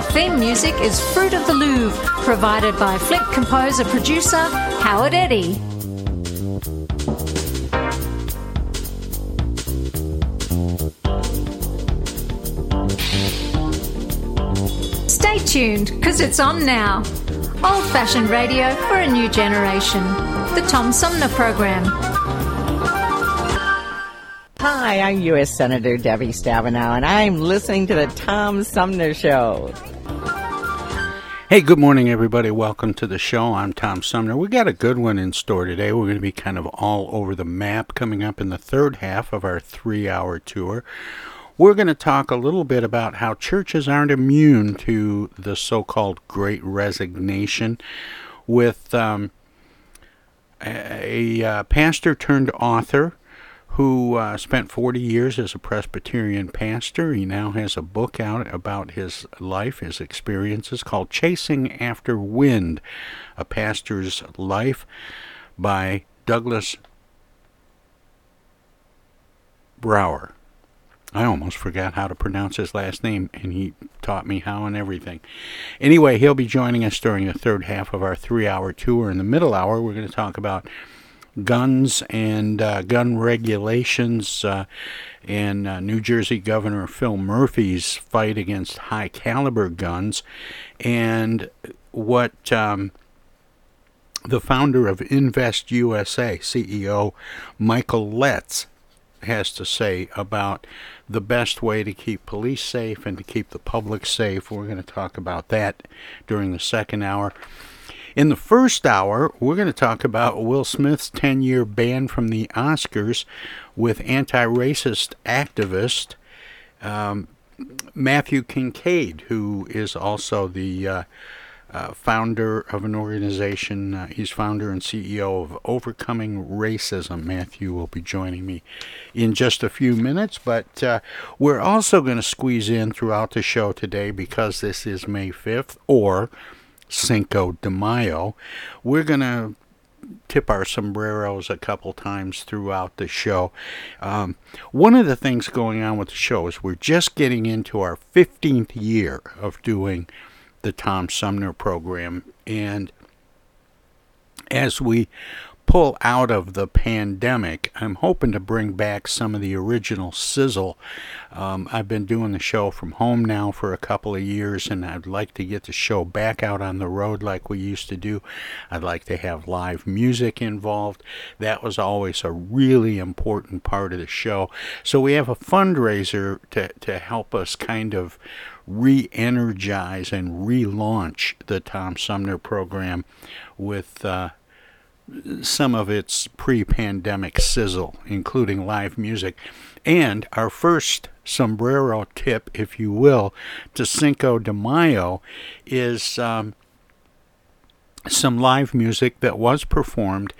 Our theme music is Fruit of the Louvre, provided by Flick composer producer Howard Eddy. Stay tuned, because it's on now. Old fashioned radio for a new generation. The Tom Sumner Program. Hi, I'm U.S. Senator Debbie Stabenow, and I'm listening to the Tom Sumner Show. Hey, good morning, everybody. Welcome to the show. I'm Tom Sumner. We got a good one in store today. We're going to be kind of all over the map coming up in the third half of our three hour tour. We're going to talk a little bit about how churches aren't immune to the so called great resignation with um, a, a uh, pastor turned author who uh, spent 40 years as a Presbyterian pastor. He now has a book out about his life, his experiences, called Chasing After Wind A Pastor's Life by Douglas Brouwer. I almost forgot how to pronounce his last name, and he taught me how and everything. Anyway, he'll be joining us during the third half of our three hour tour. In the middle hour, we're going to talk about guns and uh, gun regulations uh, and uh, New Jersey Governor Phil Murphy's fight against high caliber guns and what um, the founder of Invest USA, CEO Michael Letts, has to say about the best way to keep police safe and to keep the public safe. We're going to talk about that during the second hour. In the first hour, we're going to talk about Will Smith's 10 year ban from the Oscars with anti racist activist um, Matthew Kincaid, who is also the uh, uh, founder of an organization. Uh, he's founder and CEO of Overcoming Racism. Matthew will be joining me in just a few minutes, but uh, we're also going to squeeze in throughout the show today because this is May 5th or Cinco de Mayo. We're going to tip our sombreros a couple times throughout the show. Um, one of the things going on with the show is we're just getting into our 15th year of doing the Tom Sumner program. And as we pull out of the pandemic, I'm hoping to bring back some of the original sizzle. Um, I've been doing the show from home now for a couple of years, and I'd like to get the show back out on the road like we used to do. I'd like to have live music involved. That was always a really important part of the show. So we have a fundraiser to, to help us kind of re energize and relaunch the Tom Sumner program with. Uh, some of its pre pandemic sizzle, including live music. And our first sombrero tip, if you will, to Cinco de Mayo is um, some live music that was performed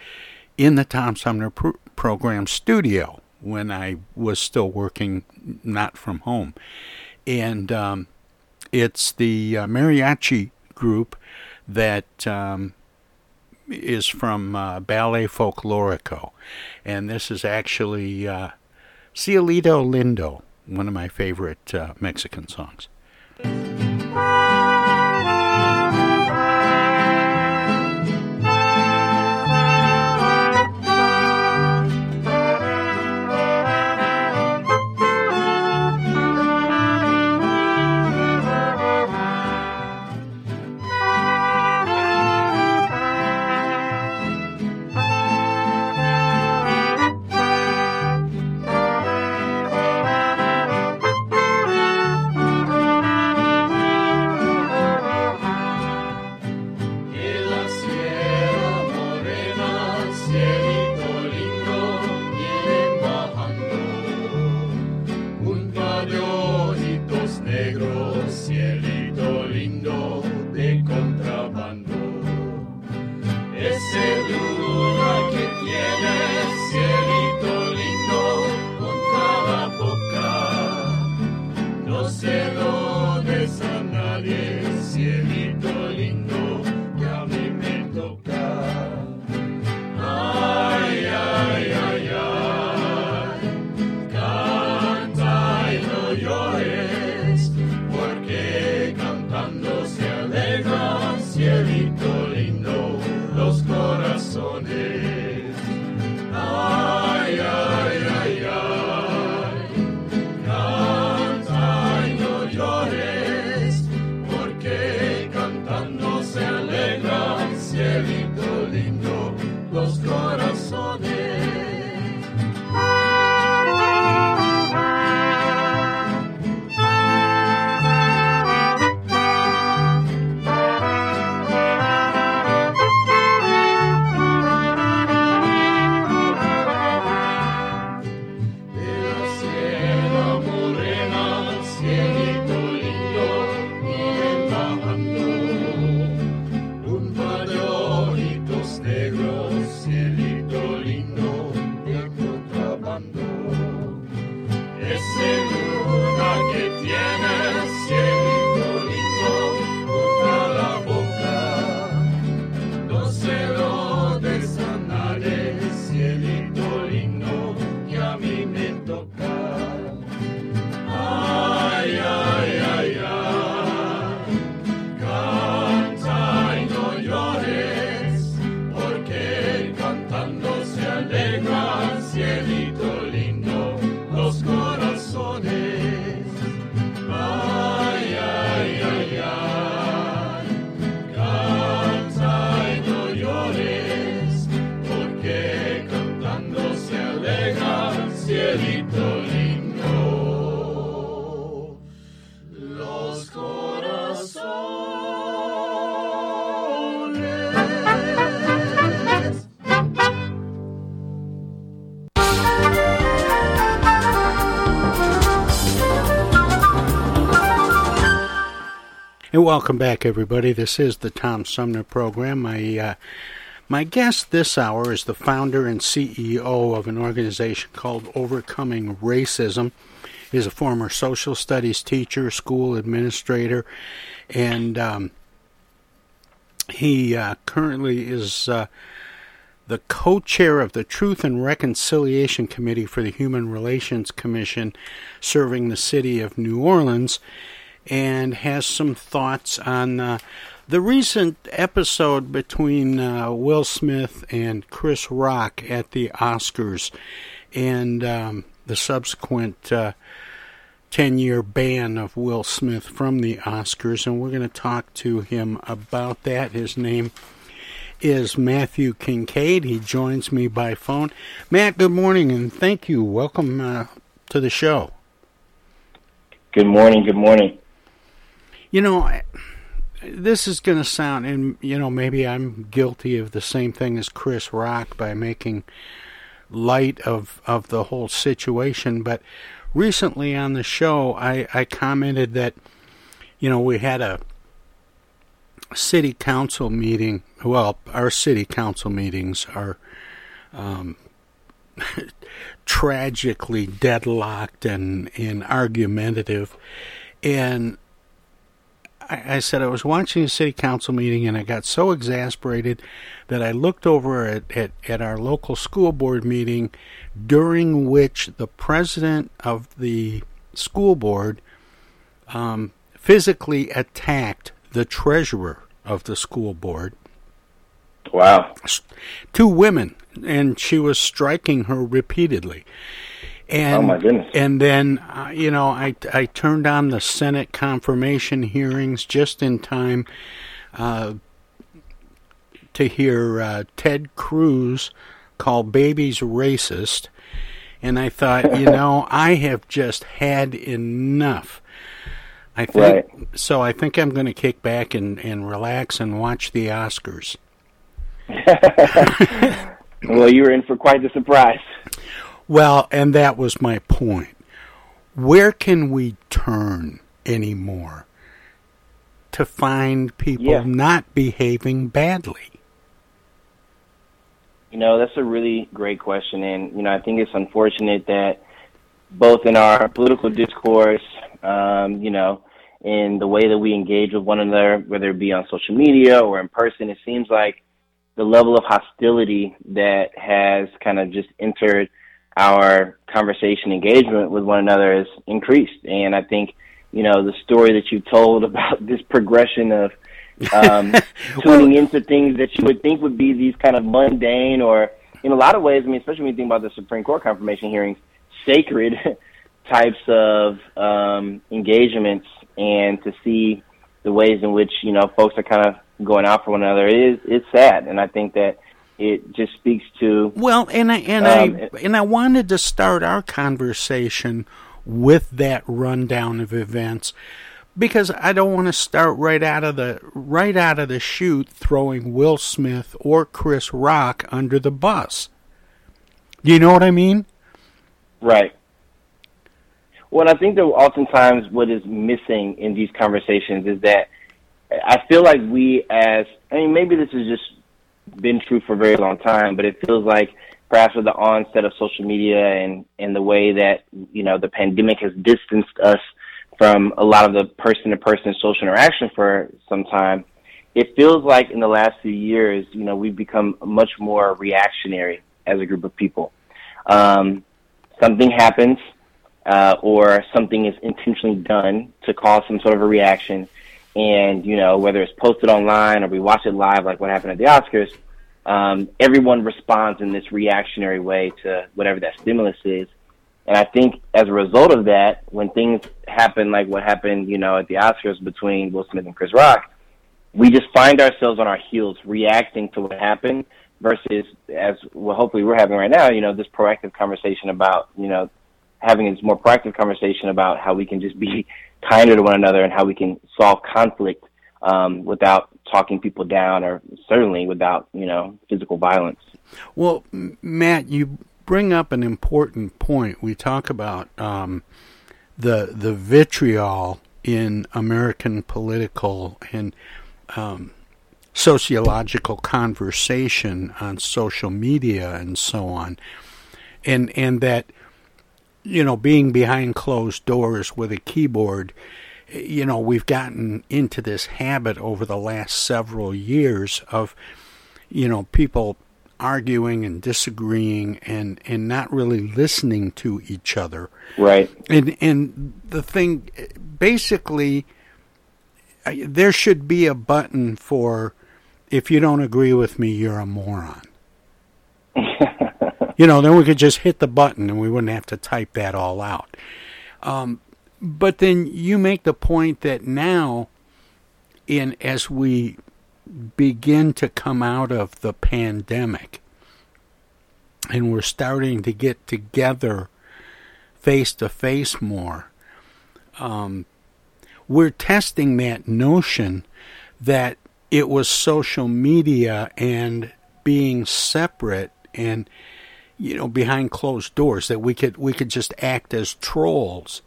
in the Tom Sumner pr- program studio when I was still working not from home. And um, it's the uh, mariachi group that um, is from uh, Ballet Folklorico, and this is actually uh, Cielito Lindo, one of my favorite uh, Mexican songs. And welcome back, everybody. This is the Tom Sumner program. My uh, my guest this hour is the founder and CEO of an organization called Overcoming Racism. He's a former social studies teacher, school administrator, and um, he uh, currently is uh, the co-chair of the Truth and Reconciliation Committee for the Human Relations Commission, serving the city of New Orleans and has some thoughts on uh, the recent episode between uh, Will Smith and Chris Rock at the Oscars and um, the subsequent uh, 10 year ban of Will Smith from the Oscars. And we're going to talk to him about that. His name is Matthew Kincaid. He joins me by phone. Matt, good morning and thank you. Welcome uh, to the show. Good morning. Good morning. You know, this is going to sound, and you know, maybe I'm guilty of the same thing as Chris Rock by making light of of the whole situation. But recently on the show, I I commented that you know we had a city council meeting. Well, our city council meetings are. Um, tragically deadlocked and, and argumentative. And I, I said I was watching a city council meeting and I got so exasperated that I looked over at, at, at our local school board meeting during which the president of the school board um, physically attacked the treasurer of the school board. Wow. Two women, and she was striking her repeatedly. And, oh my goodness! And then, uh, you know, I I turned on the Senate confirmation hearings just in time uh, to hear uh, Ted Cruz call babies racist, and I thought, you know, I have just had enough. I think right. so. I think I'm going to kick back and, and relax and watch the Oscars. well, you were in for quite the surprise. Well, and that was my point. Where can we turn anymore to find people yeah. not behaving badly? You know, that's a really great question. And, you know, I think it's unfortunate that both in our political discourse, um, you know, in the way that we engage with one another, whether it be on social media or in person, it seems like the level of hostility that has kind of just entered our conversation engagement with one another has increased. And I think, you know, the story that you told about this progression of um, tuning into things that you would think would be these kind of mundane or, in a lot of ways, I mean, especially when you think about the Supreme Court confirmation hearings, sacred types of um, engagements, and to see the ways in which you know folks are kind of going out for one another is it's sad, and I think that it just speaks to well and i and um, i and i wanted to start our conversation with that rundown of events because i don't want to start right out of the right out of the chute throwing will smith or chris rock under the bus. Do you know what i mean? Right. Well i think that oftentimes what is missing in these conversations is that i feel like we as i mean maybe this is just been true for a very long time, but it feels like perhaps with the onset of social media and, and the way that, you know, the pandemic has distanced us from a lot of the person to person social interaction for some time, it feels like in the last few years, you know, we've become much more reactionary as a group of people. Um, something happens, uh, or something is intentionally done to cause some sort of a reaction, and you know whether it's posted online or we watch it live, like what happened at the Oscars, um, everyone responds in this reactionary way to whatever that stimulus is. And I think as a result of that, when things happen like what happened, you know, at the Oscars between Will Smith and Chris Rock, we just find ourselves on our heels reacting to what happened versus as well hopefully we're having right now, you know, this proactive conversation about, you know, having this more proactive conversation about how we can just be kinder to one another and how we can solve conflict um, without talking people down or certainly without you know physical violence. Well, Matt, you bring up an important point. We talk about um, the the vitriol in American political and um, sociological conversation on social media and so on, and and that you know being behind closed doors with a keyboard you know, we've gotten into this habit over the last several years of, you know, people arguing and disagreeing and, and not really listening to each other. Right. And and the thing basically there should be a button for if you don't agree with me, you're a moron. You know, then we could just hit the button and we wouldn't have to type that all out. Um, but then you make the point that now, in as we begin to come out of the pandemic, and we're starting to get together face to face more, um, we're testing that notion that it was social media and being separate and you know behind closed doors that we could we could just act as trolls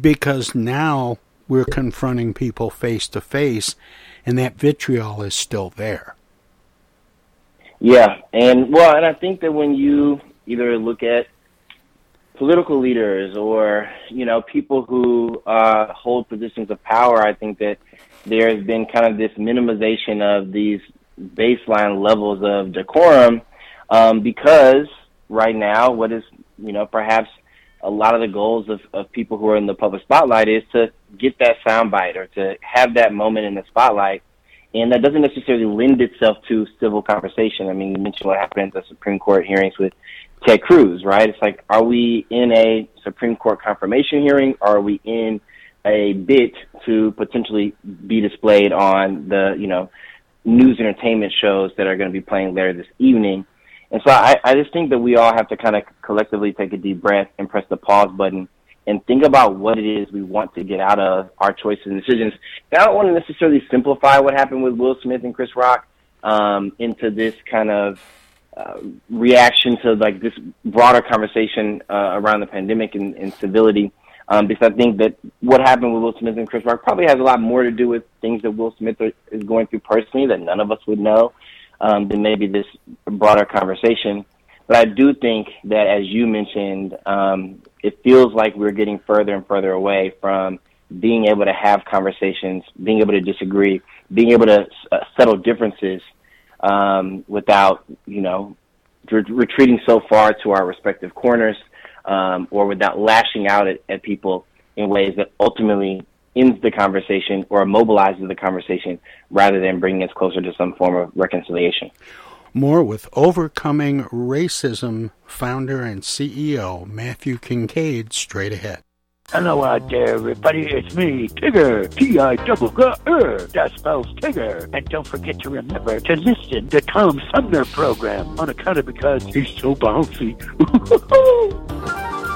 because now we're confronting people face to face and that vitriol is still there. Yeah, and well, and I think that when you either look at political leaders or you know people who uh, hold positions of power, I think that there has been kind of this minimization of these baseline levels of decorum um, because right now, what is you know perhaps a lot of the goals of, of people who are in the public spotlight is to get that soundbite or to have that moment in the spotlight. And that doesn't necessarily lend itself to civil conversation. I mean, you mentioned what happened at the Supreme Court hearings with Ted Cruz, right? It's like, are we in a Supreme Court confirmation hearing? Or are we in a bit to potentially be displayed on the, you know, news entertainment shows that are going to be playing later this evening? And so I, I just think that we all have to kind of collectively take a deep breath and press the pause button and think about what it is we want to get out of our choices and decisions. And I don't want to necessarily simplify what happened with Will Smith and Chris Rock um, into this kind of uh, reaction to like this broader conversation uh, around the pandemic and, and civility. Um, because I think that what happened with Will Smith and Chris Rock probably has a lot more to do with things that Will Smith is going through personally that none of us would know um, than maybe this broader conversation. But I do think that, as you mentioned, um, it feels like we're getting further and further away from being able to have conversations, being able to disagree, being able to uh, settle differences um, without, you know, re- retreating so far to our respective corners um, or without lashing out at, at people in ways that ultimately ends the conversation or immobilizes the conversation rather than bringing us closer to some form of reconciliation. More with Overcoming Racism founder and CEO Matthew Kincaid straight ahead. Hello out there, everybody. It's me, Tigger. T-I-double-G-R. That spells Tigger. And don't forget to remember to listen to Tom Sumner program on account of because he's so bouncy.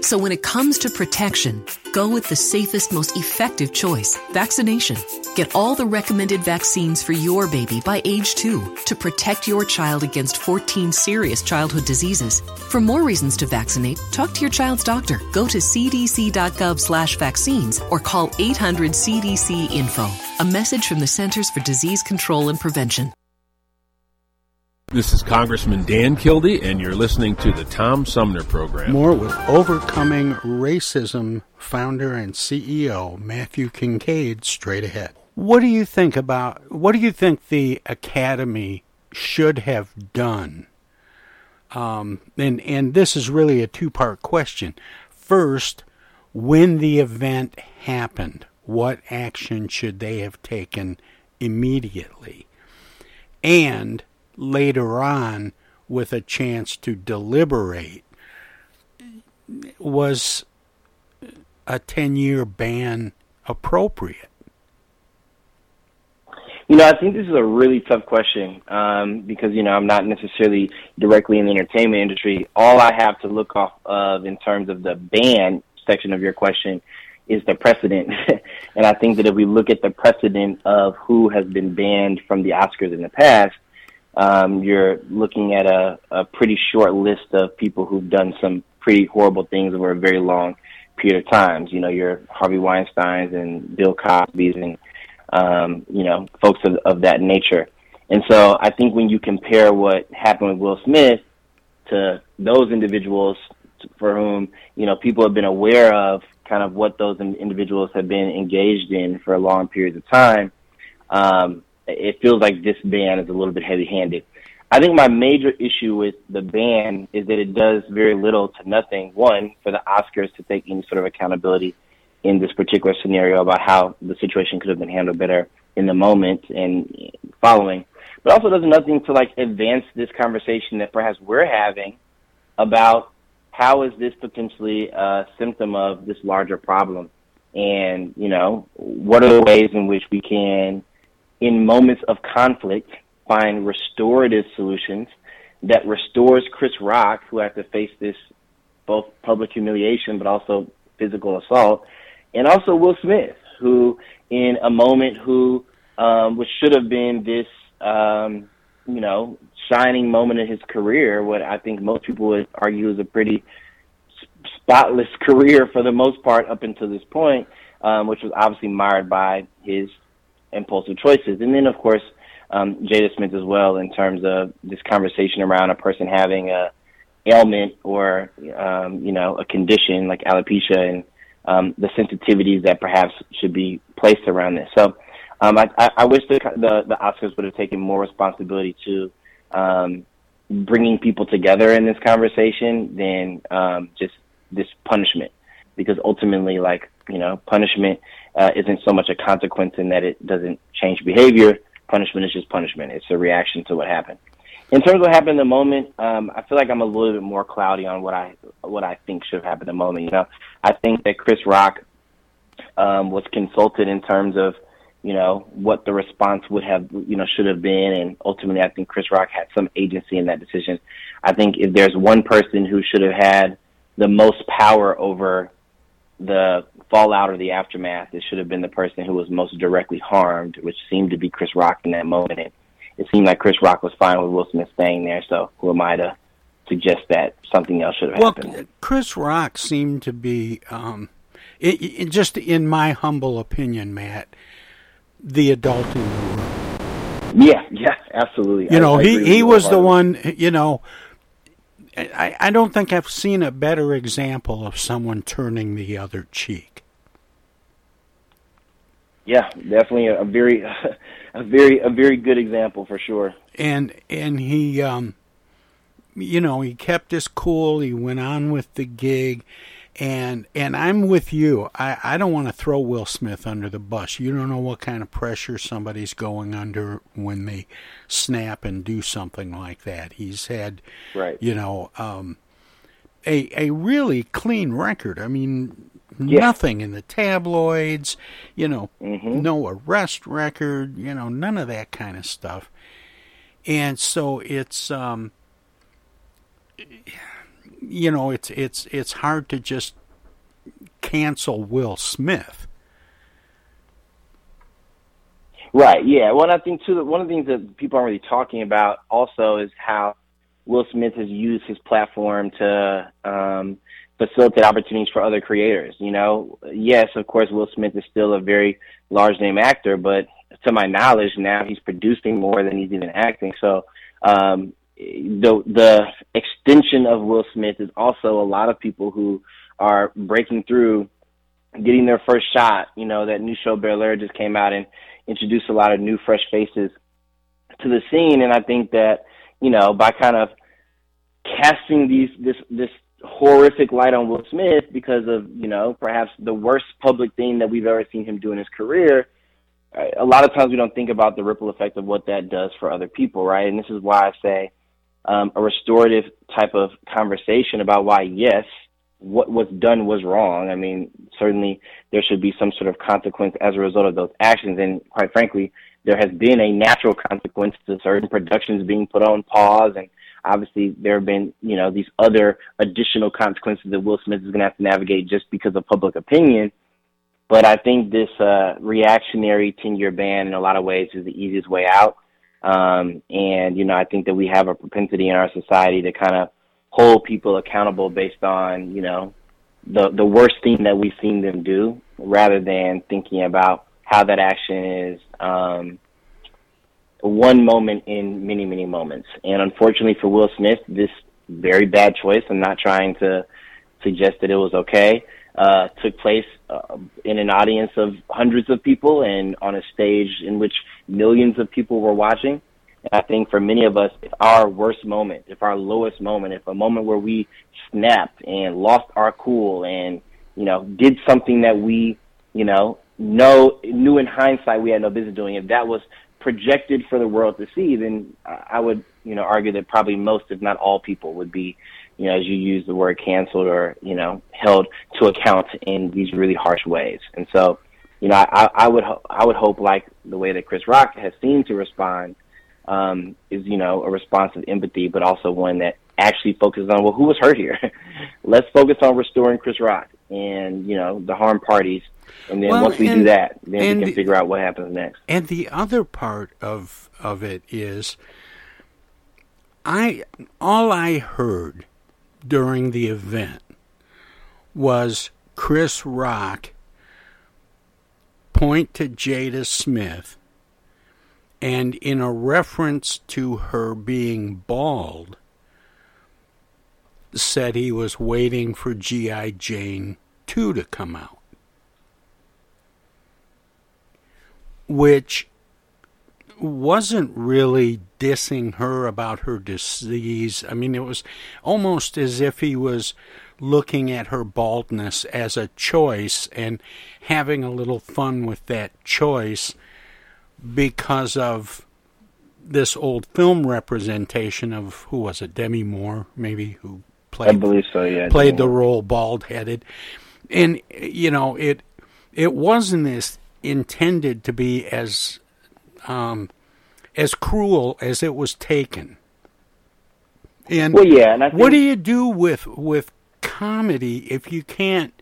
So when it comes to protection, go with the safest, most effective choice vaccination. Get all the recommended vaccines for your baby by age two to protect your child against 14 serious childhood diseases. For more reasons to vaccinate, talk to your child's doctor. Go to cdc.gov slash vaccines or call 800 CDC Info. A message from the Centers for Disease Control and Prevention. This is Congressman Dan Kildee, and you're listening to the Tom Sumner Program. More with Overcoming Racism founder and CEO Matthew Kincaid straight ahead. What do you think about what do you think the Academy should have done? Um, and and this is really a two part question. First, when the event happened, what action should they have taken immediately? And later on with a chance to deliberate was a 10 year ban appropriate? You know, I think this is a really tough question um, because, you know, I'm not necessarily directly in the entertainment industry. All I have to look off of in terms of the ban section of your question is the precedent. and I think that if we look at the precedent of who has been banned from the Oscars in the past, um, you're looking at a, a pretty short list of people who've done some pretty horrible things over a very long period of times. You know, your Harvey Weinstein's and Bill Cosby's and, um, you know, folks of, of that nature. And so I think when you compare what happened with Will Smith to those individuals for whom, you know, people have been aware of kind of what those individuals have been engaged in for a long period of time, um, it feels like this ban is a little bit heavy-handed. I think my major issue with the ban is that it does very little to nothing. One, for the Oscars to take any sort of accountability in this particular scenario about how the situation could have been handled better in the moment and following, but also does nothing to like advance this conversation that perhaps we're having about how is this potentially a symptom of this larger problem, and you know what are the ways in which we can in moments of conflict, find restorative solutions that restores Chris Rock, who has to face this both public humiliation but also physical assault, and also Will Smith, who in a moment who um, which should have been this, um, you know, shining moment in his career. What I think most people would argue is a pretty spotless career for the most part up until this point, um, which was obviously marred by his impulsive choices. And then, of course, um, Jada Smith as well in terms of this conversation around a person having a ailment or um, you know a condition like alopecia and um, the sensitivities that perhaps should be placed around this. So um, I, I, I wish the, the the Oscars would have taken more responsibility to um, bringing people together in this conversation than um, just this punishment, because ultimately, like you know, punishment uh, isn't so much a consequence in that it doesn't change behavior. Punishment is just punishment. It's a reaction to what happened. In terms of what happened in the moment, um, I feel like I'm a little bit more cloudy on what I what I think should have happened in the moment. You know, I think that Chris Rock um, was consulted in terms of you know what the response would have you know should have been, and ultimately I think Chris Rock had some agency in that decision. I think if there's one person who should have had the most power over the fallout or the aftermath, it should have been the person who was most directly harmed, which seemed to be Chris Rock in that moment. And it seemed like Chris Rock was fine with Will Smith staying there. So who am I to suggest that something else should have well, happened? Chris Rock seemed to be, um, it, it, just in my humble opinion, Matt, the adult in the room. Yeah, yeah, absolutely. You know, I, I he he was the one. You know, I I don't think I've seen a better example of someone turning the other cheek. Yeah, definitely a, a very, a very, a very good example for sure. and and he um you know he kept his cool he went on with the gig and and I'm with you I I don't want to throw Will Smith under the bus you don't know what kind of pressure somebody's going under when they snap and do something like that he's had Right. you know um a a really clean record I mean Yeah. nothing in the tabloids you know Mm-hmm. no arrest record you know none of that kind of stuff and so it's um you know it's it's it's hard to just cancel Will Smith Right. Yeah. Well, I think too one of the things that people aren't really talking about also is how Will Smith has used his platform to um, facilitate opportunities for other creators. You know, yes, of course, Will Smith is still a very large name actor, but to my knowledge, now he's producing more than he's even acting. So um, the the extension of Will Smith is also a lot of people who are breaking through, getting their first shot. You know, that new show Bel just came out and introduced a lot of new, fresh faces to the scene, and I think that you know by kind of casting these this this horrific light on Will Smith because of you know perhaps the worst public thing that we've ever seen him do in his career. A lot of times we don't think about the ripple effect of what that does for other people, right? And this is why I say um, a restorative type of conversation about why yes, what was done was wrong. I mean, certainly there should be some sort of consequence as a result of those actions, and quite frankly, there has been a natural consequence to certain productions being put on pause and obviously there have been you know these other additional consequences that Will Smith is going to have to navigate just because of public opinion. But I think this uh, reactionary ten year ban in a lot of ways is the easiest way out. Um, and you know I think that we have a propensity in our society to kind of hold people accountable based on you know the the worst thing that we've seen them do, rather than thinking about how that action is um, one moment in many, many moments. And unfortunately for Will Smith, this very bad choice, I'm not trying to suggest that it was okay, uh, took place uh, in an audience of hundreds of people and on a stage in which millions of people were watching. And I think for many of us, if our worst moment, if our lowest moment, if a moment where we snapped and lost our cool and, you know, did something that we, you know, know, knew in hindsight we had no business doing, if that was projected for the world to see, then I would, you know, argue that probably most, if not all people would be, you know, as you use the word canceled or, you know, held to account in these really harsh ways. And so, you know, I, I would, ho- I would hope like the way that Chris Rock has seemed to respond, um, is, you know, a response of empathy, but also one that actually focuses on, well, who was hurt here? Let's focus on restoring Chris Rock. and you know the harm parties. And then Well, once we do that, then and we can figure out what happens next. And the other part of of it is I all I heard during the event was Chris Rock point to Jada Smith and in a reference to her being bald said he was waiting for GI Jane 2 to come out which wasn't really dissing her about her disease. I mean, it was almost as if he was looking at her baldness as a choice and having a little fun with that choice because of this old film representation of who was it, Demi Moore, maybe who played I believe so. Yeah, played the role bald headed, and you know it it wasn't as intended to be as um, as cruel as it was taken. And Well, yeah, and I what do you do with with comedy if you can't,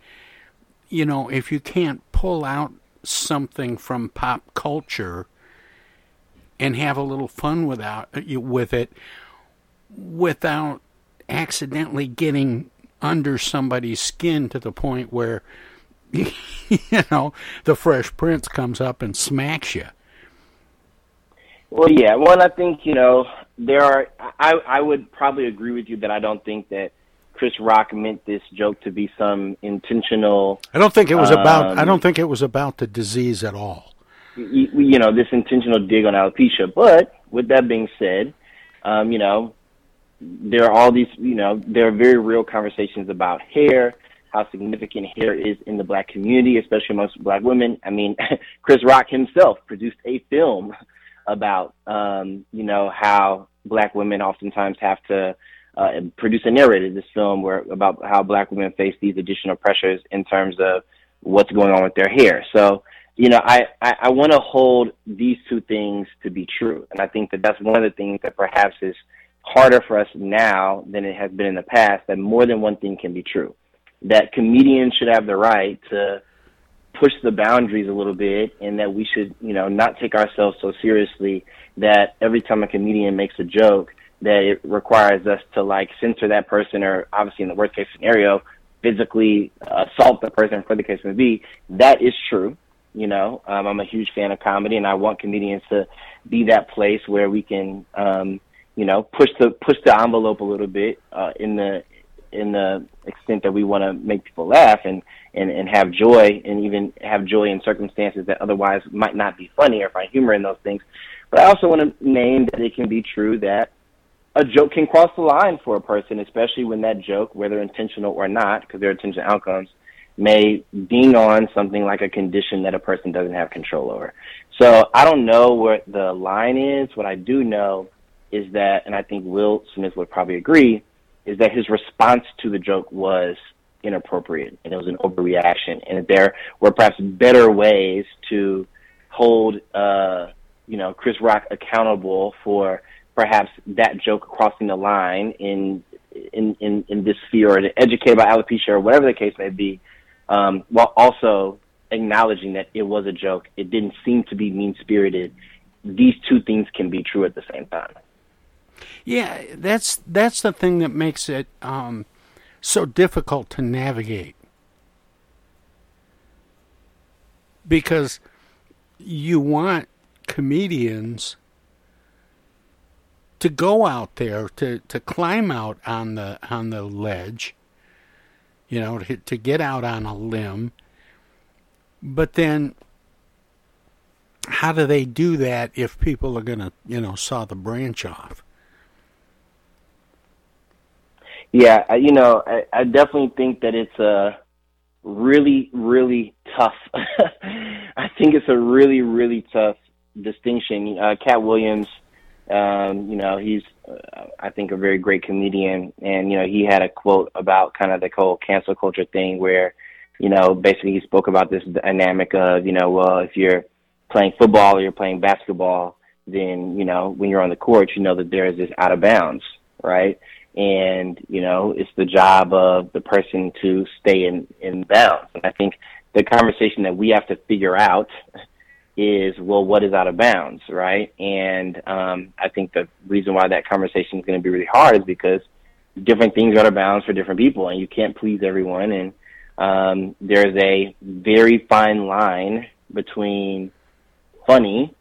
you know, if you can't pull out something from pop culture and have a little fun without with it without accidentally getting under somebody's skin to the point where you know the fresh prince comes up and smacks you Well, yeah. Well, and I think you know there are. I I would probably agree with you that I don't think that Chris Rock meant this joke to be some intentional. i don't think it was about i um, don't think it was about the disease at all you, you know this intentional dig on alopecia. But with that being said, um, you know there are all these. You know there are very real conversations about hair. How significant hair is in the black community, especially amongst black women. I mean, Chris Rock himself produced a film about um, you know how black women oftentimes have to uh, produce and narrated this film where about how black women face these additional pressures in terms of what's going on with their hair. So you know, I I, I want to hold these two things to be true, and I think that that's one of the things that perhaps is harder for us now than it has been in the past. That more than one thing can be true. That comedians should have the right to push the boundaries a little bit and that we should, you know, not take ourselves so seriously that every time a comedian makes a joke that it requires us to like censor that person or obviously in the worst case scenario physically assault the person for the case may be. That is true. You know, um, I'm a huge fan of comedy and I want comedians to be that place where we can, um, you know, push the push the envelope a little bit uh, in the in the extent that we want to make people laugh and, and, and have joy and even have joy in circumstances that otherwise might not be funny or find humor in those things. But I also want to name that it can be true that a joke can cross the line for a person, especially when that joke, whether intentional or not, because there are intentional outcomes, may ding on something like a condition that a person doesn't have control over. So I don't know what the line is. What I do know is that, and I think Will Smith would probably agree, is that his response to the joke was inappropriate and it was an overreaction. And that there were perhaps better ways to hold uh you know Chris Rock accountable for perhaps that joke crossing the line in in in, in this sphere or to educate about alopecia or whatever the case may be um while also acknowledging that it was a joke. It didn't seem to be mean spirited these two things can be true at the same time Yeah, that's that's the thing that makes it um, so difficult to navigate because you want comedians to go out there to, to climb out on the on the ledge, you know, to, to get out on a limb. But then, how do they do that if people are going to, you know, saw the branch off? Yeah, I- you know, I, I definitely think that it's a really, really tough. I think it's a really, really tough distinction. Uh, Katt Williams, um, you know, he's, uh, I think, a very great comedian, and you know, he had a quote about kind of the whole cancel culture thing, where, you know, basically he spoke about this dynamic of, you know, well, if you're playing football or you're playing basketball, then you know, when you're on the court, you know that there is this out of bounds, right? And you know it's the job of the person to stay in in bounds. And I think the conversation that we have to figure out is well, what is out of bounds, right? And um, I think the reason why that conversation is going to be really hard is because different things are out of bounds for different people, and you can't please everyone. And um, there's a very fine line between funny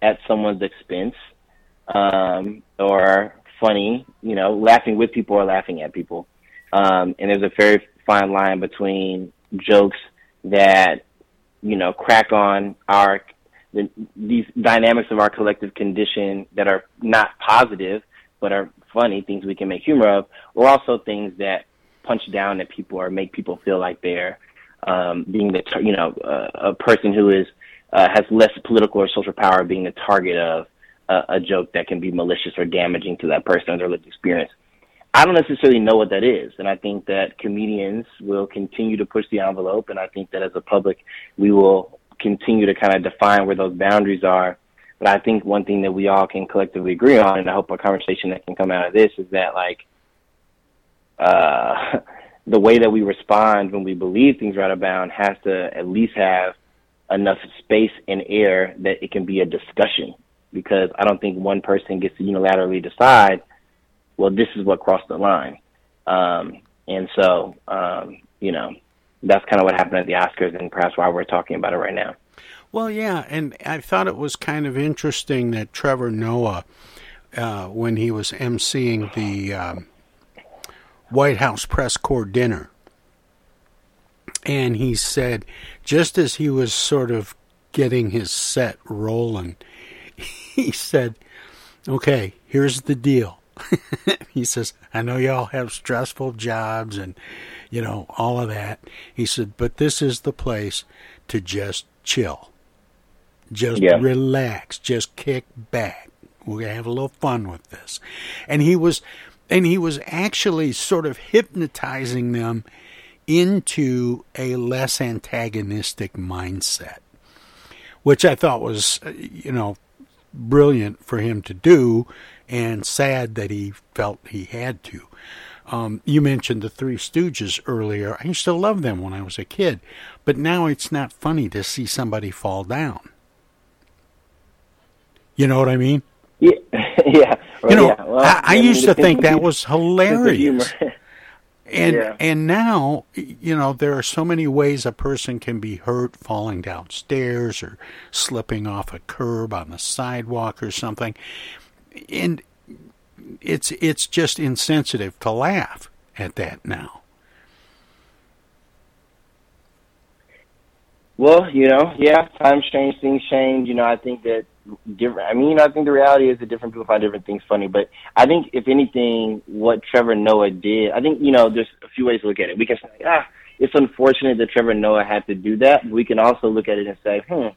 at someone's expense um, or funny, you know, laughing with people or laughing at people. Um, and there's a very fine line between jokes that, you know, crack on our the, these dynamics of our collective condition that are not positive but are funny, things we can make humor of, or also things that punch down at people or make people feel like they're um, being the you know uh, a person who is uh, has less political or social power being the target of uh, a joke that can be malicious or damaging to that person or their lived experience. I don't necessarily know what that is, and I think that comedians will continue to push the envelope, and I think that as a public, we will continue to kind of define where those boundaries are. But I think one thing that we all can collectively agree on, and I hope a conversation that can come out of this is that like uh, the way that we respond when we believe things are out of bound has to at least have enough space and air that it can be a discussion. Because I don't think one person gets to unilaterally decide, well, this is what crossed the line. Um, and so, um, you know, that's kind of what happened at the Oscars, and perhaps why we're talking about it right now. Well, yeah, and I thought it was kind of interesting that Trevor Noah, uh, when he was emceeing the um, White House press corps dinner. And he said, just as he was sort of getting his set rolling, he said, Okay, here's the deal. he says, I know y'all have stressful jobs and, you know, all of that. He said, but this is the place to just chill. Just yeah. relax. Just kick back. We're going to have a little fun with this. And he was and he was actually sort of hypnotizing them into a less antagonistic mindset, which I thought was, uh, you know, brilliant for him to do and sad that he felt he had to. Um, you mentioned the Three Stooges earlier. I used to love them when I was a kid, but now it's not funny to see somebody fall down. You know what I mean? Yeah, yeah. Well, you know, yeah. Well, I, I used to think that was hilarious. and yeah. and now, you know, there are so many ways a person can be hurt falling downstairs or slipping off a curb on the sidewalk or something. And it's it's just insensitive to laugh at that now. Well, you know, yeah, times change, things change. You know, I think that different. I mean, I think the reality is that different people find different things funny. But I think, if anything, what Trevor Noah did, I think you know, there's a few ways to look at it. We can say, ah, it's unfortunate that Trevor Noah had to do that. We can also look at it and say, hmm,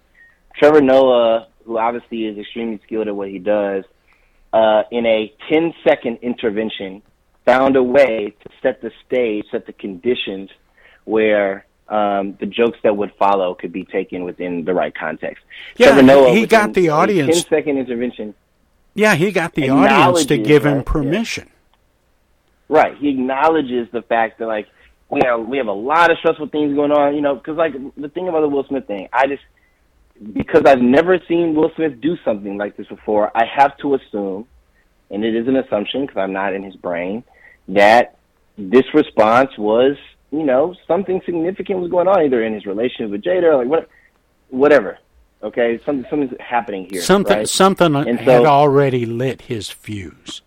Trevor Noah, who obviously is extremely skilled at what he does, uh, in a 10 second intervention, found a way to set the stage, set the conditions where um, the jokes that would follow could be taken within the right context. Yeah, Noah, he got the audience. 10 second intervention. Yeah, he got the audience to give him permission. Yeah. Right. He acknowledges the fact that, like, we have, we have a lot of stressful things going on, you know, because, like, the thing about the Will Smith thing, I just, because I've never seen Will Smith do something like this before, I have to assume, and it is an assumption because I'm not in his brain, that this response was you know, something significant was going on either in his relationship with Jada or like what, whatever. Okay, something something's happening here. Something right? something and had so, already lit his fuse.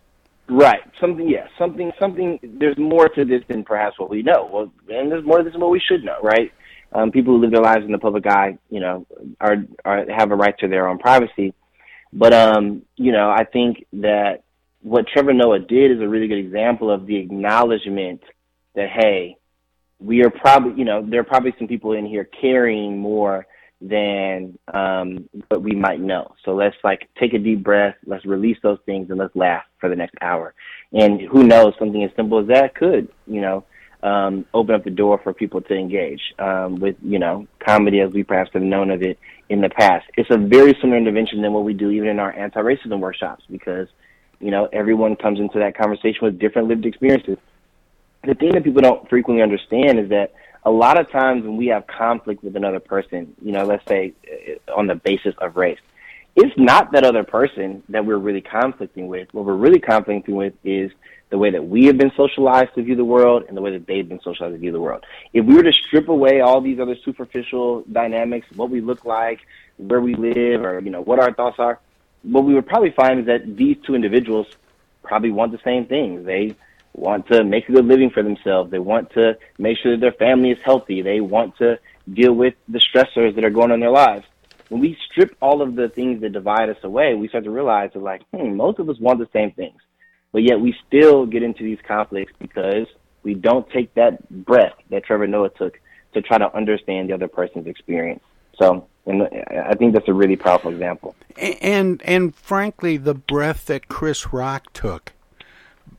Right. Something. Yeah. Something. Something. There's more to this than perhaps what we know. Well, and there's more to this than what we should know. Right. Um, people who live their lives in the public eye, you know, are, are have a right to their own privacy. But um, you know, I think that what Trevor Noah did is a really good example of the acknowledgement that hey, we are probably, you know, there are probably some people in here carrying more than um, what we might know. So let's like take a deep breath, let's release those things, and let's laugh for the next hour. And who knows, something as simple as that could, you know, um, open up the door for people to engage um, with, you know, comedy as we perhaps have known of it in the past. It's a very similar intervention than what we do even in our anti-racism workshops because You know, everyone comes into that conversation with different lived experiences. The thing that people don't frequently understand is that a lot of times when we have conflict with another person, you know, let's say uh, on the basis of race, it's not that other person that we're really conflicting with. What we're really conflicting with is the way that we have been socialized to view the world and the way that they've been socialized to view the world. If we were to strip away all these other superficial dynamics, what we look like, where we live, or you know what our thoughts are, what we would probably find is that these two individuals probably want the same things. They want to make a good living for themselves. They want to make sure that their family is healthy. They want to deal with the stressors that are going on in their lives. When we strip all of the things that divide us away, we start to realize that like, hmm, most of us want the same things. But yet we still get into these conflicts because we don't take that breath that Trevor Noah took to try to understand the other person's experience. So, and I think that's a really powerful example. And and frankly, the breath that Chris Rock took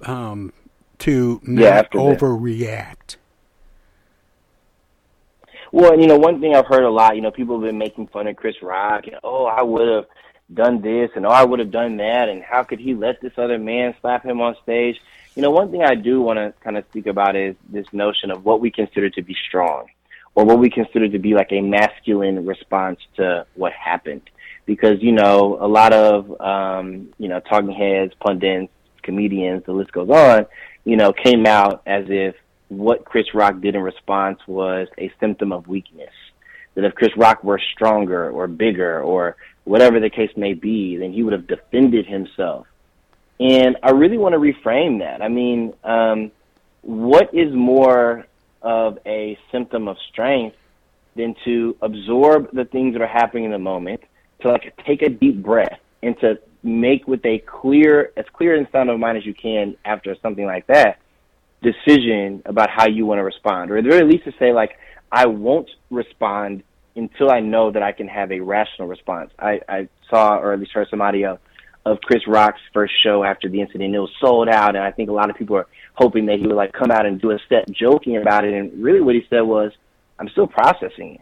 um, to not Yeah, overreact. Well, you know, one thing I've heard a lot, you know, people have been making fun of Chris Rock. And, oh, I would have done this, and oh, I would have done that, and how could he let this other man slap him on stage? You know, one thing I do want to kind of speak about is this notion of what we consider to be strong, or what we consider to be like a masculine response to what happened. Because you know, a lot of um, you know talking heads, pundits, comedians, the list goes on, you know, came out as if what Chris Rock did in response was a symptom of weakness. That if Chris Rock were stronger or bigger or whatever the case may be, then he would have defended himself. And I really want to reframe that. I mean, um, what is more of a symptom of strength than to absorb the things that are happening in the moment, to like take a deep breath and to make with a clear, as clear and sound of mind as you can after something like that, decision about how you want to respond, or at the very least to say like, I won't respond until I know that I can have a rational response. I, I saw, or at least heard some audio of Chris Rock's first show after the incident. It was sold out, and I think a lot of people are hoping that he would like come out and do a set joking about it. And really, what he said was, "I'm still processing it."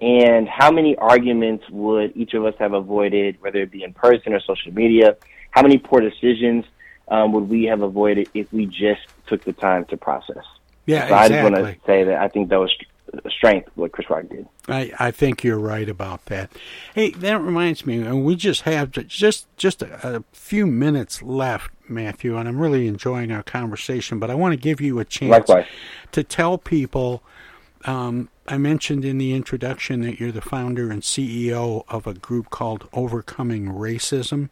And how many arguments would each of us have avoided, whether it be in person or social media? How many poor decisions um, would we have avoided if we just took the time to process? Yeah, so I just want to say that I think that was a strength what Chris Rock did. I, I think you're right about that. Hey, that reminds me, and we just have just just a, a few minutes left, Matthew, and I'm really enjoying our conversation. But I want to give you a chance Likewise. to tell people. Um, I mentioned in the introduction that you're the founder and CEO of a group called Overcoming Racism.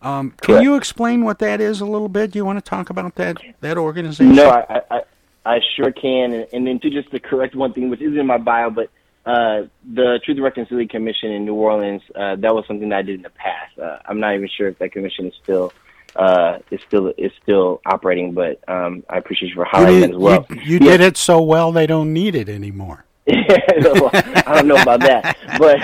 Um, can you explain what that is a little bit? Do you want to talk about that that organization? No, I, I, I sure can. And, and then to just to correct one thing, which isn't in my bio, but uh, the Truth and Reconciliation Commission in New Orleans, uh, that was something that I did in the past. Uh, I'm not even sure if that commission is still uh, is still is still operating, but um, I appreciate you for highlighting did, as well. you, you Yeah. did it so well they don't need it anymore. Well, I don't know about that, but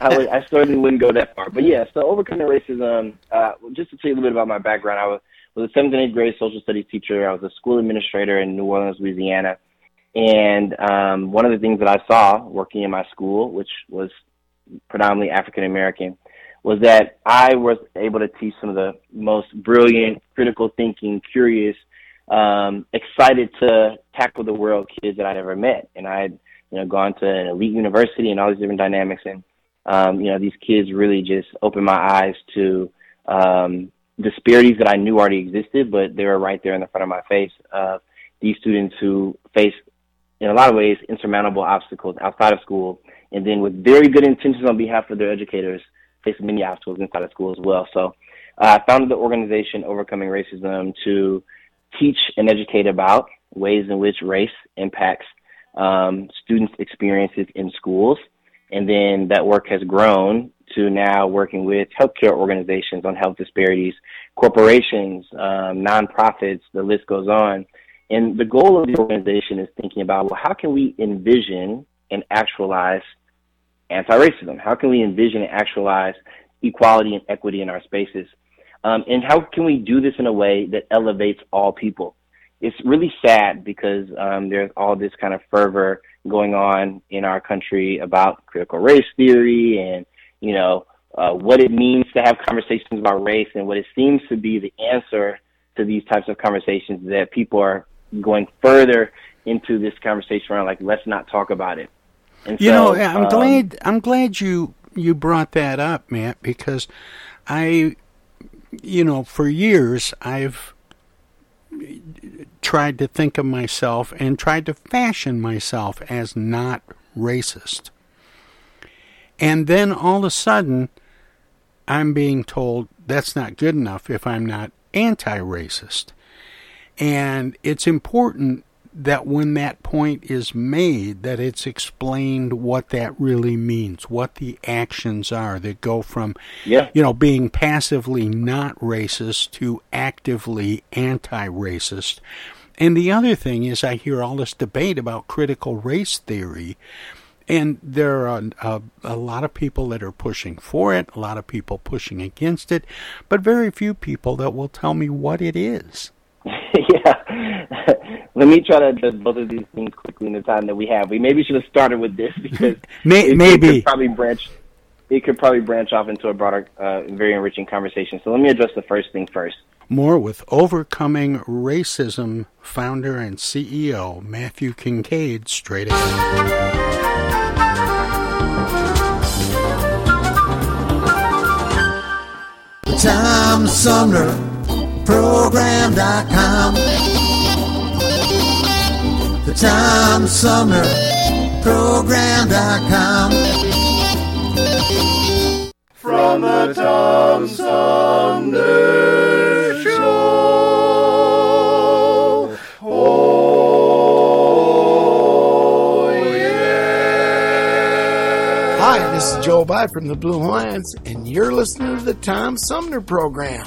I, would, I certainly wouldn't go that far. But yeah, so overcoming racism. Uh, just to tell you a little bit about my background, I was, was a seventh and eighth grade social studies teacher. I was a school administrator in New Orleans, Louisiana, and um, one of the things that I saw working in my school, which was predominantly African American, was that I was able to teach some of the most brilliant, critical thinking, curious, um, excited to tackle the world kids that I'd ever met. And I had, you know, gone to an elite university and all these different dynamics. And, um, you know, these kids really just opened my eyes to um, disparities that I knew already existed, but they were right there in the front of my face of these students who face, in a lot of ways, insurmountable obstacles outside of school. And then with very good intentions on behalf of their educators, face many obstacles inside of school as well. So uh, I founded the organization Overcoming Racism to teach and educate about ways in which race impacts um, students' experiences in schools. And then that work has grown to now working with healthcare organizations on health disparities, corporations, um, nonprofits, the list goes on. And the goal of the organization is thinking about, well, how can we envision and actualize anti-racism? How can we envision and actualize equality and equity in our spaces? Um, and how can we do this in a way that elevates all people? It's really sad because um, there's all this kind of fervor going on in our country about critical race theory and, you know, uh, what it means to have conversations about race and what it seems to be the answer to these types of conversations that people are going further into this conversation around like let's not talk about it. And you so, know, I'm um, glad I'm glad you you brought that up, Matt, because I you know, for years I've tried to think of myself and tried to fashion myself as not racist. And then all of a sudden I'm being told that's not good enough if I'm not anti racist. And it's important that when that point is made that it's explained what that really means what the actions are that go from yeah. you know being passively not racist to actively anti-racist and the other thing is i hear all this debate about critical race theory and there are a, a, lot of people that are pushing for it a lot of people pushing against it but very few people that will tell me what it is yeah. Let me try to address both of these things quickly in the time that we have. We maybe should have started with this because May- it, maybe it could probably branch. It could probably branch off into a broader, uh, very enriching conversation. So let me address the first thing first. More with Overcoming Racism founder and CEO Matthew Kincaid straight ahead. Tom Sumner Program.com. The Tom Sumner Program.com. From the Tom Sumner Show. Oh, yeah. Hi, this is Joe By from the Blue Lions, and you're listening to the Tom Sumner Program.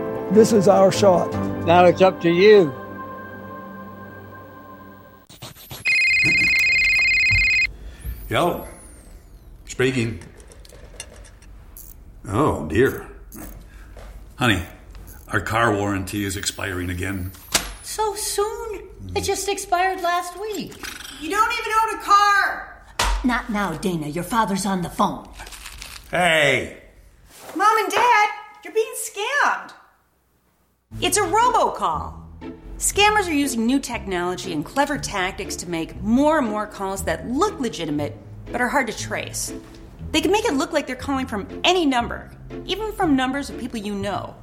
This is our shot. Now it's up to you. Yo, speaking. Oh, dear. Honey, our car warranty is expiring again. So soon? It just expired last week. You don't even own a car! Not now, Dana. Your father's on the phone. Hey! Mom and Dad, you're being scammed. It's a robocall. Scammers are using new technology and clever tactics to make more and more calls that look legitimate but are hard to trace. They can make it look like they're calling from any number, even from numbers of people you know.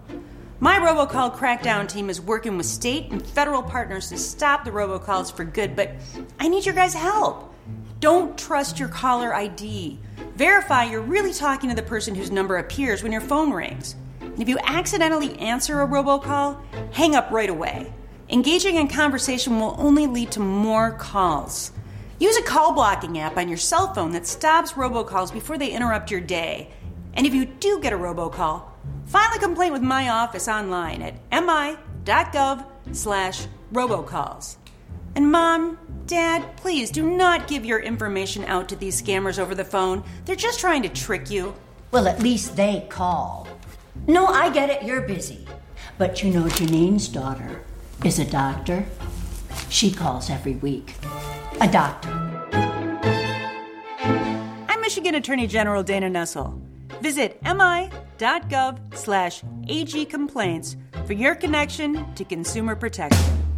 My robocall crackdown team is working with state and federal partners to stop the robocalls for good, but I need your guys' help. Don't trust your caller ID. Verify you're really talking to the person whose number appears when your phone rings. If you accidentally answer a robocall, hang up right away. Engaging in conversation will only lead to more calls. Use a call blocking app on your cell phone that stops robocalls before they interrupt your day. And if you do get a robocall, file a complaint with my office online at mi.gov slash robocalls. And mom, dad, please do not give your information out to these scammers over the phone. They're just trying to trick you. Well, at least they call. No, I get it, you're busy. But you know, Janine's daughter is a doctor. She calls every week. A doctor. I'm Michigan Attorney General Dana Nessel. Visit mi.gov slash agcomplaints for your connection to consumer protection.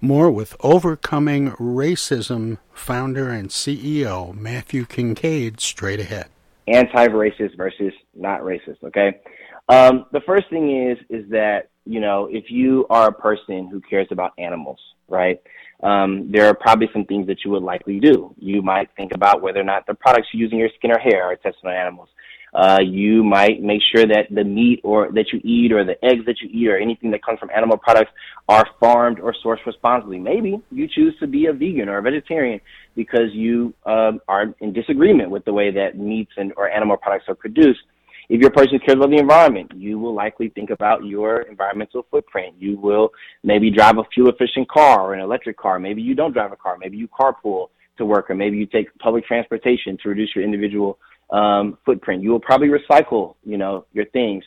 More with Overcoming Racism founder and CEO Matthew Kincaid straight ahead. Anti-racist versus not racist. Okay, um, the first thing is is that you know if you are a person who cares about animals, right? Um, there are probably some things that you would likely do. You might think about whether or not the products you use in your skin or hair are tested on animals. Uh, you might make sure that the meat or that you eat or the eggs that you eat or anything that comes from animal products are farmed or sourced responsibly. Maybe you choose to be a vegan or a vegetarian because you um, are in disagreement with the way that meats and or animal products are produced. If you're a person who cares about the environment, you will likely think about your environmental footprint. You will maybe drive a fuel efficient car or an electric car. Maybe you don't drive a car. Maybe you carpool to work, or maybe you take public transportation to reduce your individual um, footprint. You will probably recycle, you know, your things.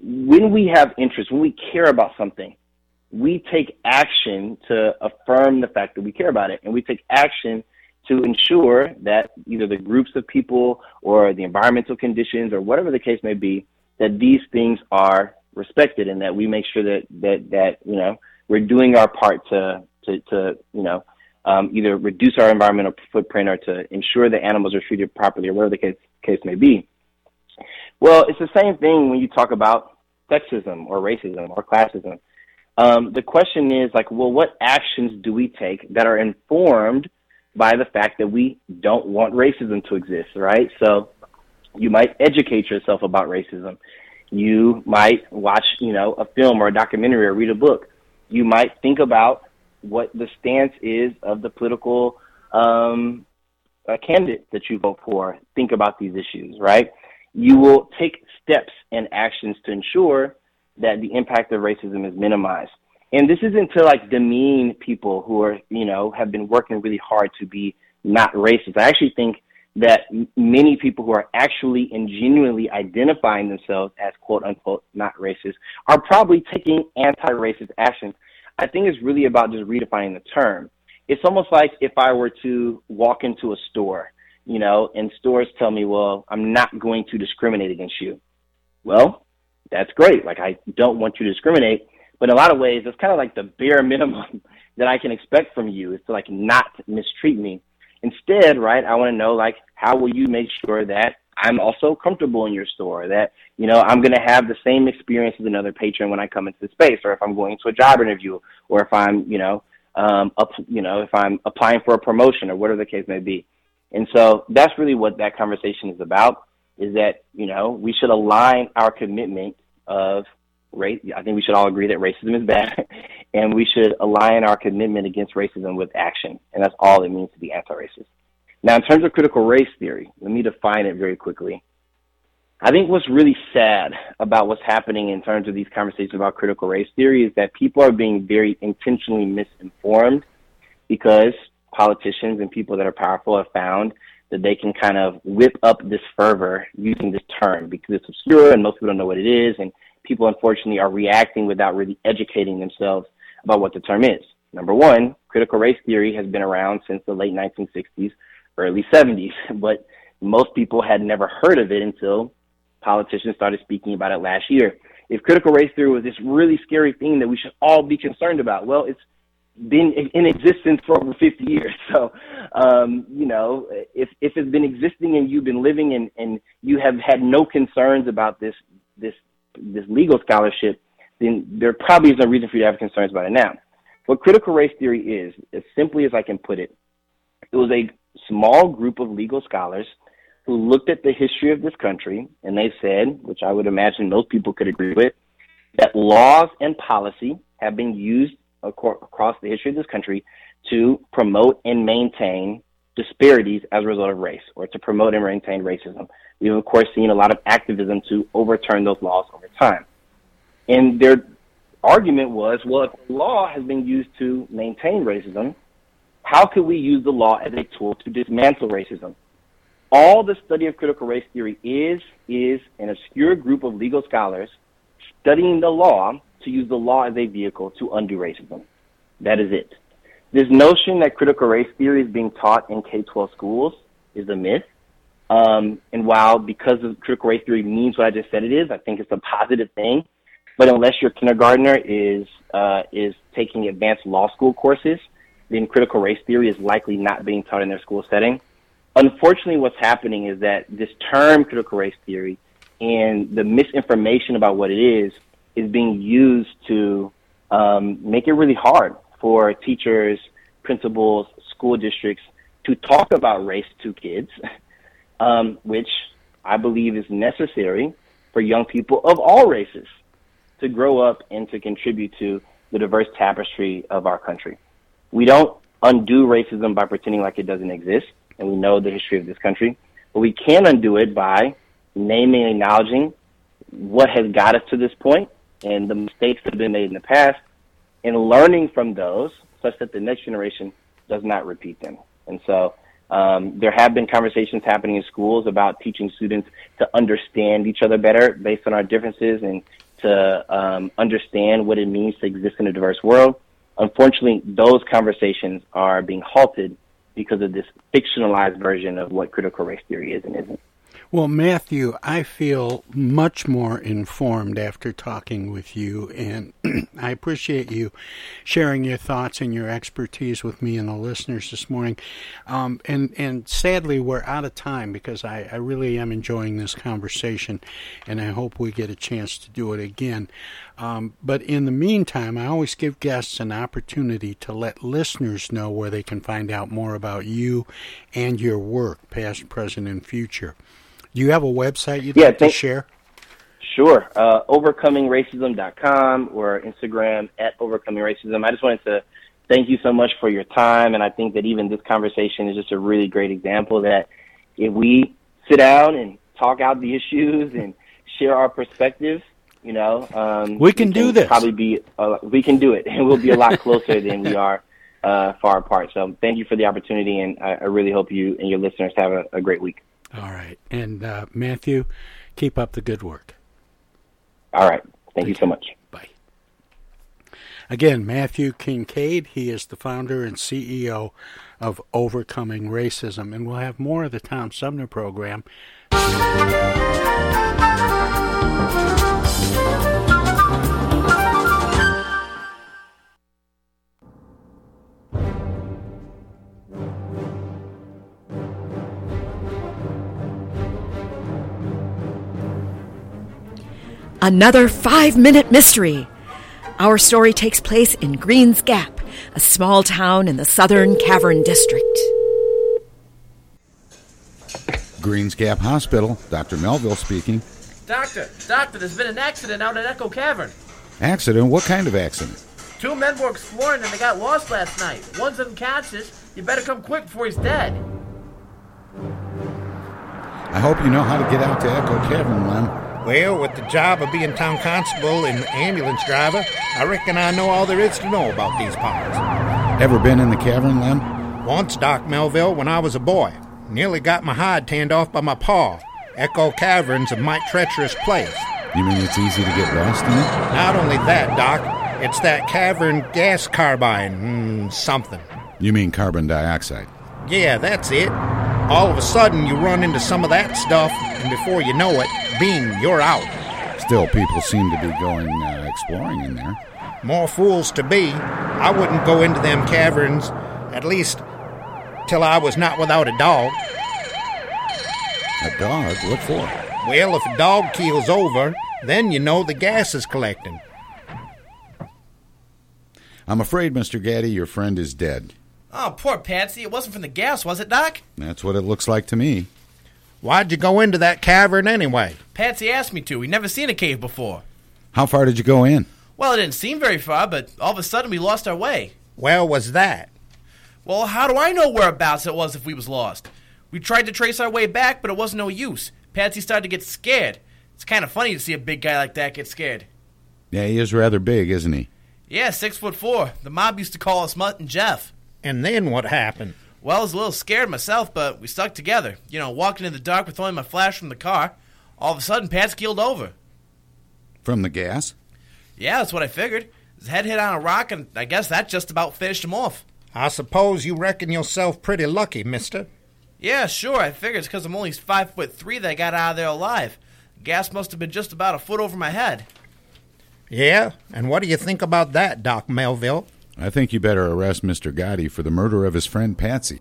When we have interest, when we care about something, we take action to affirm the fact that we care about it, and we take action to ensure that either the groups of people or the environmental conditions or whatever the case may be, that these things are respected and that we make sure that that that you know we're doing our part to to to you know um, either reduce our environmental footprint or to ensure that animals are treated properly or whatever the case case may be. Well, it's the same thing when you talk about sexism or racism or classism. Um, the question is like, well, what actions do we take that are informed by the fact that we don't want racism to exist, right? So you might educate yourself about racism. You might watch, you know, a film or a documentary or read a book. You might think about what the stance is of the political um, uh, candidate that you vote for. Think about these issues, right? You will take steps and actions to ensure that the impact of racism is minimized. And this isn't to like demean people who are, you know, have been working really hard to be not racist. I actually think that many people who are actually and genuinely identifying themselves as quote unquote not racist are probably taking anti-racist actions. I think it's really about just redefining the term. It's almost like if I were to walk into a store, you know, and stores tell me, well, I'm not going to discriminate against you. Well, that's great. Like, I don't want you to discriminate. But in a lot of ways, it's kind of like the bare minimum that I can expect from you is to like not mistreat me. Instead, right, I want to know like how will you make sure that I'm also comfortable in your store, that, you know, I'm going to have the same experience as another patron when I come into the space, or if I'm going to a job interview, or if I'm, you know, um, up, you know, if I'm applying for a promotion or whatever the case may be. And so that's really what that conversation is about is that, you know, we should align our commitment of race. I think we should all agree that racism is bad and we should align our commitment against racism with action. And that's all it means to be anti-racist. Now, in terms of critical race theory, let me define it very quickly. I think what's really sad about what's happening in terms of these conversations about critical race theory is that people are being very intentionally misinformed because politicians and people that are powerful have found that they can kind of whip up this fervor using this term because it's obscure and most people don't know what it is and people unfortunately are reacting without really educating themselves about what the term is. Number one, critical race theory has been around since the late 1960s early 70s, but most people had never heard of it until politicians started speaking about it last year. If critical race theory was this really scary thing that we should all be concerned about, well, it's been in existence for over 50 years. So, um, you know, if if it's been existing and you've been living and and you have had no concerns about this this this legal scholarship, then there probably is no reason for you to have concerns about it now. What critical race theory is, as simply as I can put it, it was a small group of legal scholars who looked at the history of this country and they said, which I would imagine most people could agree with, that laws and policy have been used across the history of this country to promote and maintain disparities as a result of race or to promote and maintain racism. We've, of course, seen a lot of activism to overturn those laws over time. And their argument was well, if law has been used to maintain racism, how could we use the law as a tool to dismantle racism? All the study of critical race theory is, is an obscure group of legal scholars studying the law to use the law as a vehicle to undo racism. That is it. This notion that critical race theory is being taught in K 12 schools is a myth. Um, and while because of critical race theory means what I just said it is, I think it's a positive thing. But unless your kindergartner is uh, is taking advanced law school courses, then critical race theory is likely not being taught in their school setting. Unfortunately, what's happening is that this term critical race theory and the misinformation about what it is is being used to um, make it really hard for teachers, principals, school districts to talk about race to kids, um, which I believe is necessary for young people of all races to grow up and to contribute to the diverse tapestry of our country. We don't undo racism by pretending like it doesn't exist, and we know the history of this country, but we can undo it by naming and acknowledging what has got us to this point and the mistakes that have been made in the past and learning from those such that the next generation does not repeat them. And so um, there have been conversations happening in schools about teaching students to understand each other better based on our differences and to um, understand what it means to exist in a diverse world. Unfortunately, those conversations are being halted because of this fictionalized version of what critical race theory is and isn't. Well, Matthew, I feel much more informed after talking with you, and I appreciate you sharing your thoughts and your expertise with me and the listeners this morning. Um, and and sadly, we're out of time because I, I really am enjoying this conversation, and I hope we get a chance to do it again. Um, but in the meantime, I always give guests an opportunity to let listeners know where they can find out more about you and your work, past, present, and future. Do you have a website you'd yeah, like thank, to share? Sure. Uh, overcomingracism.com or Instagram at overcomingracism. I just wanted to thank you so much for your time. And I think that even this conversation is just a really great example that if we sit down and talk out the issues and share our perspectives, you know, um, we can, we can do this. Probably be uh, we can do it, and we'll be a lot closer than we are uh, far apart. So, thank you for the opportunity, and I, I really hope you and your listeners have a, a great week. All right. And uh, Matthew, keep up the good work. All right. Thank, Thank you so much. Bye. Again, Matthew Kincaid. He is the founder and CEO of Overcoming Racism. And we'll have more of the Tom Sumner program. Another five minute mystery. Our story takes place in Greens Gap, a small town in the southern Cavern District. Greens Gap Hospital, Dr. Melville speaking. Doctor, doctor, there's been an accident out at Echo Cavern. Accident? What kind of accident? Two men were exploring and they got lost last night. One's unconscious. You better come quick before he's dead. I hope you know how to get out to Echo Cavern, Lem. Well, with the job of being town constable and ambulance driver, I reckon I know all there is to know about these parts. Ever been in the cavern, Lem? Once, Doc Melville, when I was a boy. Nearly got my hide tanned off by my paw. Echo Cavern's a mighty treacherous place. You mean it's easy to get lost in it? Not only that, Doc. It's that cavern gas carbine, mm, something. You mean carbon dioxide? Yeah, that's it. All of a sudden, you run into some of that stuff, and before you know it, bing, you're out. Still, people seem to be going uh, exploring in there. More fools to be. I wouldn't go into them caverns, at least till I was not without a dog. A dog? What for? Well, if a dog keels over, then you know the gas is collecting. I'm afraid, Mr. Gaddy, your friend is dead. Oh, poor Patsy. It wasn't from the gas, was it, Doc? That's what it looks like to me. Why'd you go into that cavern anyway? Patsy asked me to. We'd never seen a cave before. How far did you go in? Well, it didn't seem very far, but all of a sudden we lost our way. Where was that? Well, how do I know whereabouts it was if we was lost? We tried to trace our way back, but it wasn't no use. Patsy started to get scared. It's kind of funny to see a big guy like that get scared. Yeah, he is rather big, isn't he? Yeah, six foot four. The mob used to call us Mutt and Jeff. And then what happened? Well, I was a little scared myself, but we stuck together. You know, walking in the dark with only my flash from the car. All of a sudden, Pat's keeled over. From the gas? Yeah, that's what I figured. His head hit on a rock, and I guess that just about finished him off. I suppose you reckon yourself pretty lucky, mister. Yeah, sure. I figure it's because I'm only five foot three that I got out of there alive. Gas must have been just about a foot over my head. Yeah? And what do you think about that, Doc Melville? I think you better arrest Mr. Gaddy for the murder of his friend Patsy.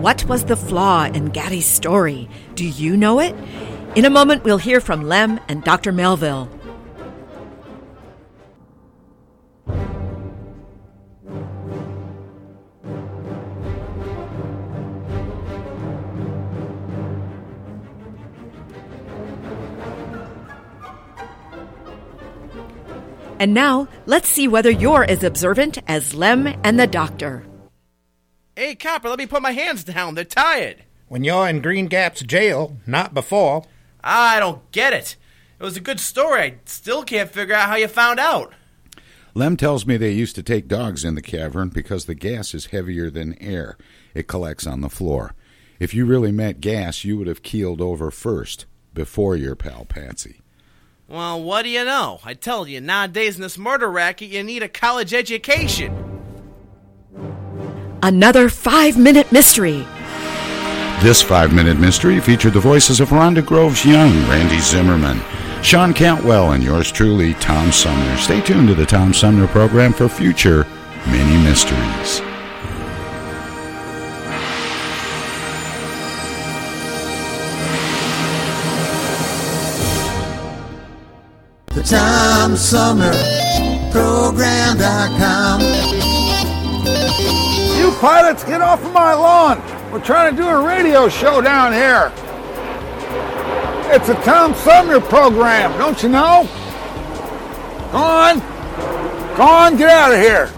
What was the flaw in Gaddy's story? Do you know it? In a moment, we'll hear from Lem and Dr. Melville. And now, let's see whether you're as observant as Lem and the doctor. Hey, copper, let me put my hands down. They're tired. When you're in Green Gap's jail, not before. I don't get it. It was a good story. I still can't figure out how you found out. Lem tells me they used to take dogs in the cavern because the gas is heavier than air. It collects on the floor. If you really meant gas, you would have keeled over first, before your pal Patsy. Well, what do you know? I tell you, nowadays in this murder racket, you need a college education. Another five minute mystery. This five minute mystery featured the voices of Rhonda Groves Young, Randy Zimmerman, Sean Cantwell, and yours truly, Tom Sumner. Stay tuned to the Tom Sumner program for future mini mysteries. The Tom Sumner Program.com. You pilots, get off of my lawn. We're trying to do a radio show down here. It's a Tom Sumner program, don't you know? Go on. Go on, get out of here.